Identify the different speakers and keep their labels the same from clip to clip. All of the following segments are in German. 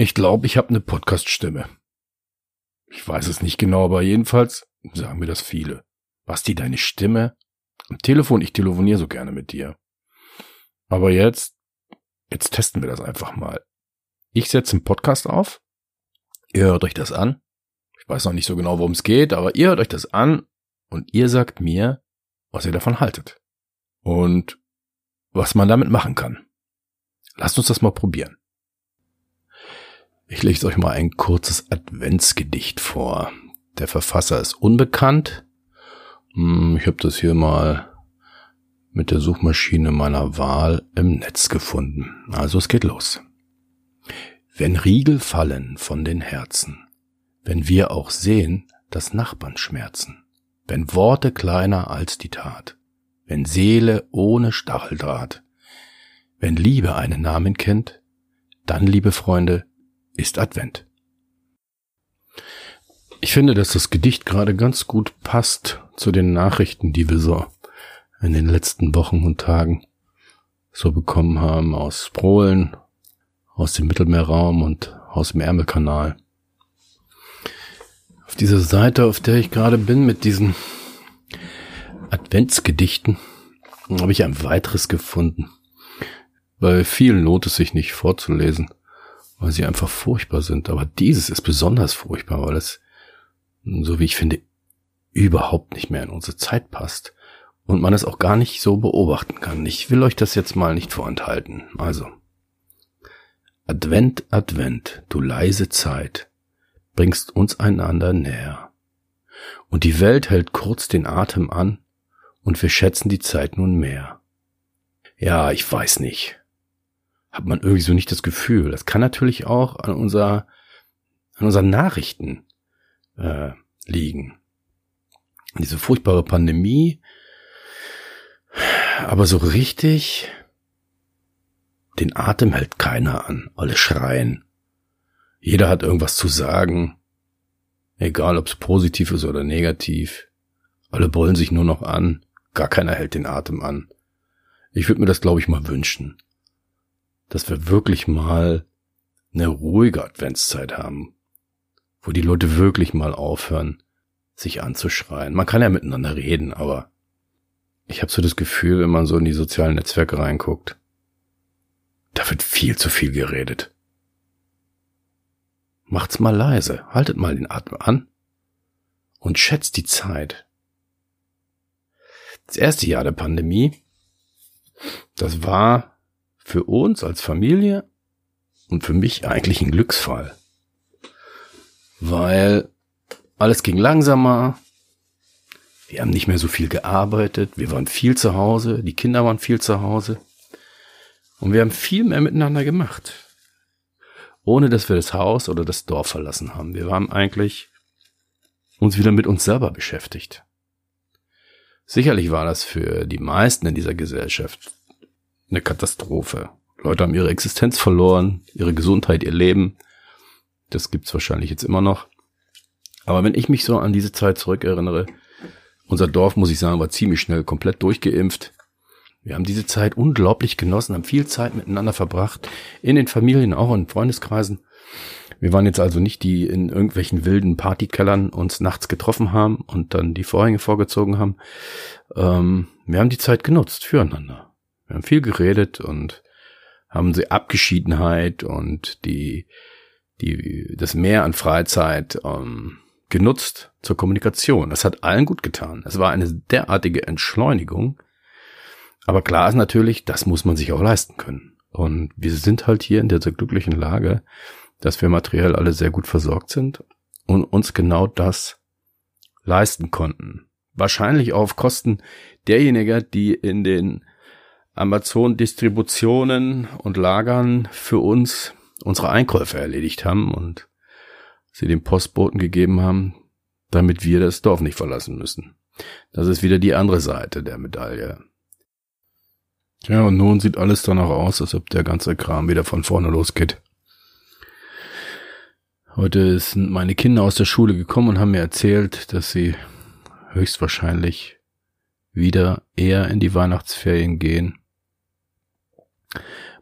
Speaker 1: Ich glaube, ich habe eine Podcast-Stimme. Ich weiß es nicht genau, aber jedenfalls sagen mir das viele. Basti, deine Stimme? Am Telefon, ich telefoniere so gerne mit dir. Aber jetzt, jetzt testen wir das einfach mal. Ich setze einen Podcast auf. Ihr hört euch das an. Ich weiß noch nicht so genau, worum es geht, aber ihr hört euch das an und ihr sagt mir, was ihr davon haltet. Und was man damit machen kann. Lasst uns das mal probieren. Ich lese euch mal ein kurzes Adventsgedicht vor. Der Verfasser ist unbekannt. Hm, ich habe das hier mal mit der Suchmaschine meiner Wahl im Netz gefunden. Also es geht los. Wenn Riegel fallen von den Herzen, wenn wir auch sehen, dass Nachbarn schmerzen, wenn Worte kleiner als die Tat, wenn Seele ohne Stacheldraht, wenn Liebe einen Namen kennt, dann, liebe Freunde, ist Advent. Ich finde, dass das Gedicht gerade ganz gut passt zu den Nachrichten, die wir so in den letzten Wochen und Tagen so bekommen haben aus Polen, aus dem Mittelmeerraum und aus dem Ärmelkanal. Auf dieser Seite, auf der ich gerade bin mit diesen Adventsgedichten, habe ich ein weiteres gefunden. Bei vielen lohnt es sich nicht vorzulesen weil sie einfach furchtbar sind. Aber dieses ist besonders furchtbar, weil es, so wie ich finde, überhaupt nicht mehr in unsere Zeit passt und man es auch gar nicht so beobachten kann. Ich will euch das jetzt mal nicht vorenthalten. Also. Advent, Advent, du leise Zeit, bringst uns einander näher. Und die Welt hält kurz den Atem an, und wir schätzen die Zeit nun mehr. Ja, ich weiß nicht hat man irgendwie so nicht das Gefühl. Das kann natürlich auch an unser, an unseren Nachrichten äh, liegen. Diese furchtbare Pandemie, aber so richtig den Atem hält keiner an. Alle schreien. Jeder hat irgendwas zu sagen. Egal, ob es positiv ist oder negativ. Alle bollen sich nur noch an. Gar keiner hält den Atem an. Ich würde mir das, glaube ich, mal wünschen dass wir wirklich mal eine ruhige Adventszeit haben, wo die Leute wirklich mal aufhören, sich anzuschreien. Man kann ja miteinander reden, aber ich habe so das Gefühl, wenn man so in die sozialen Netzwerke reinguckt, da wird viel zu viel geredet. Macht's mal leise, haltet mal den Atem an und schätzt die Zeit. Das erste Jahr der Pandemie, das war für uns als Familie und für mich eigentlich ein Glücksfall. Weil alles ging langsamer, wir haben nicht mehr so viel gearbeitet, wir waren viel zu Hause, die Kinder waren viel zu Hause und wir haben viel mehr miteinander gemacht, ohne dass wir das Haus oder das Dorf verlassen haben. Wir waren eigentlich uns wieder mit uns selber beschäftigt. Sicherlich war das für die meisten in dieser Gesellschaft eine Katastrophe. Leute haben ihre Existenz verloren, ihre Gesundheit, ihr Leben. Das gibt's wahrscheinlich jetzt immer noch. Aber wenn ich mich so an diese Zeit zurückerinnere, unser Dorf, muss ich sagen, war ziemlich schnell komplett durchgeimpft. Wir haben diese Zeit unglaublich genossen, haben viel Zeit miteinander verbracht, in den Familien, auch in Freundeskreisen. Wir waren jetzt also nicht die in irgendwelchen wilden Partykellern uns nachts getroffen haben und dann die Vorhänge vorgezogen haben. Ähm, wir haben die Zeit genutzt füreinander. Wir haben viel geredet und haben sie Abgeschiedenheit und die, die, das Mehr an Freizeit ähm, genutzt zur Kommunikation. Das hat allen gut getan. Es war eine derartige Entschleunigung. Aber klar ist natürlich, das muss man sich auch leisten können. Und wir sind halt hier in dieser glücklichen Lage, dass wir materiell alle sehr gut versorgt sind und uns genau das leisten konnten. Wahrscheinlich auf Kosten derjenigen, die in den Amazon-Distributionen und Lagern für uns unsere Einkäufe erledigt haben und sie dem Postboten gegeben haben, damit wir das Dorf nicht verlassen müssen. Das ist wieder die andere Seite der Medaille. Ja, und nun sieht alles danach aus, als ob der ganze Kram wieder von vorne losgeht. Heute sind meine Kinder aus der Schule gekommen und haben mir erzählt, dass sie höchstwahrscheinlich wieder eher in die Weihnachtsferien gehen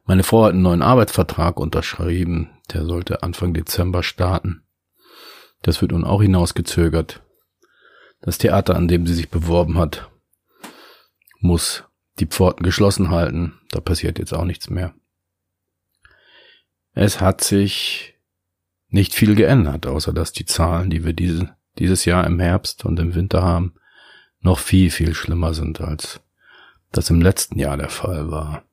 Speaker 1: Meine Frau hat einen neuen Arbeitsvertrag unterschrieben. Der sollte Anfang Dezember starten. Das wird nun auch hinausgezögert. Das Theater, an dem sie sich beworben hat, muss die Pforten geschlossen halten. Da passiert jetzt auch nichts mehr. Es hat sich nicht viel geändert, außer dass die Zahlen, die wir diese, dieses Jahr im Herbst und im Winter haben, noch viel, viel schlimmer sind, als das im letzten Jahr der Fall war.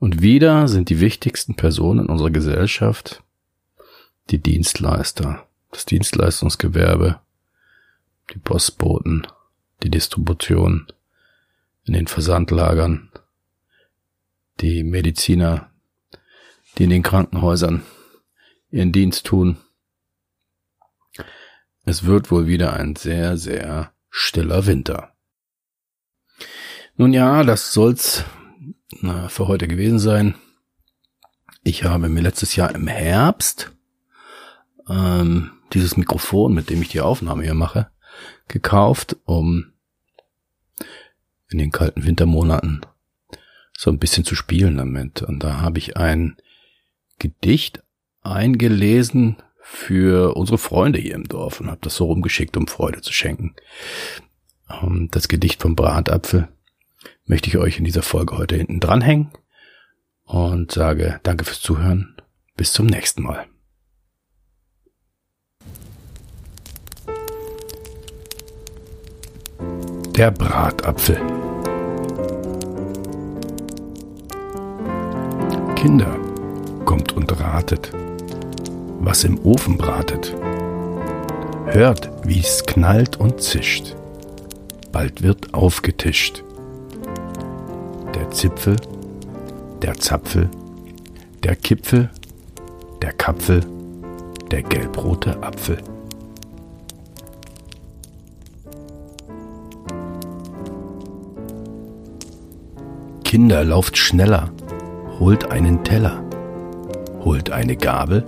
Speaker 1: Und wieder sind die wichtigsten Personen in unserer Gesellschaft die Dienstleister, das Dienstleistungsgewerbe, die Postboten, die Distribution in den Versandlagern, die Mediziner, die in den Krankenhäusern ihren Dienst tun. Es wird wohl wieder ein sehr, sehr stiller Winter. Nun ja, das soll's für heute gewesen sein. Ich habe mir letztes Jahr im Herbst ähm, dieses Mikrofon, mit dem ich die Aufnahme hier mache, gekauft, um in den kalten Wintermonaten so ein bisschen zu spielen damit. Und da habe ich ein Gedicht eingelesen für unsere Freunde hier im Dorf und habe das so rumgeschickt, um Freude zu schenken. Ähm, das Gedicht vom Bratapfel möchte ich euch in dieser Folge heute hinten dranhängen und sage danke fürs Zuhören. Bis zum nächsten Mal. Der Bratapfel. Kinder, kommt und ratet, was im Ofen bratet. Hört, wie's knallt und zischt. Bald wird aufgetischt. Zipfel, der Zapfel, der Kipfel, der Kapfel, der gelbrote Apfel. Kinder, lauft schneller, holt einen Teller, holt eine Gabel,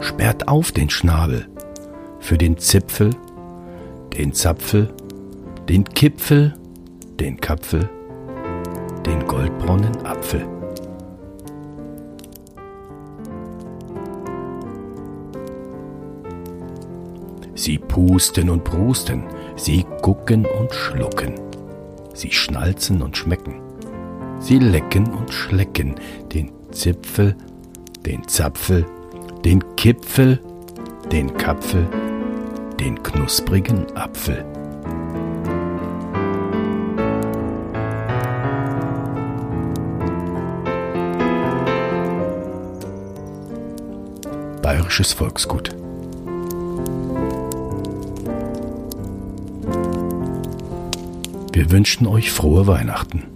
Speaker 1: sperrt auf den Schnabel, für den Zipfel, den Zapfel, den Kipfel, den Kapfel, den goldbraunen Apfel. Sie pusten und prusten, sie gucken und schlucken, sie schnalzen und schmecken Sie lecken und schlecken den Zipfel, den Zapfel, den Kipfel, den Kapfel, den knusprigen Apfel. Bayerisches Volksgut. Wir wünschen euch frohe Weihnachten.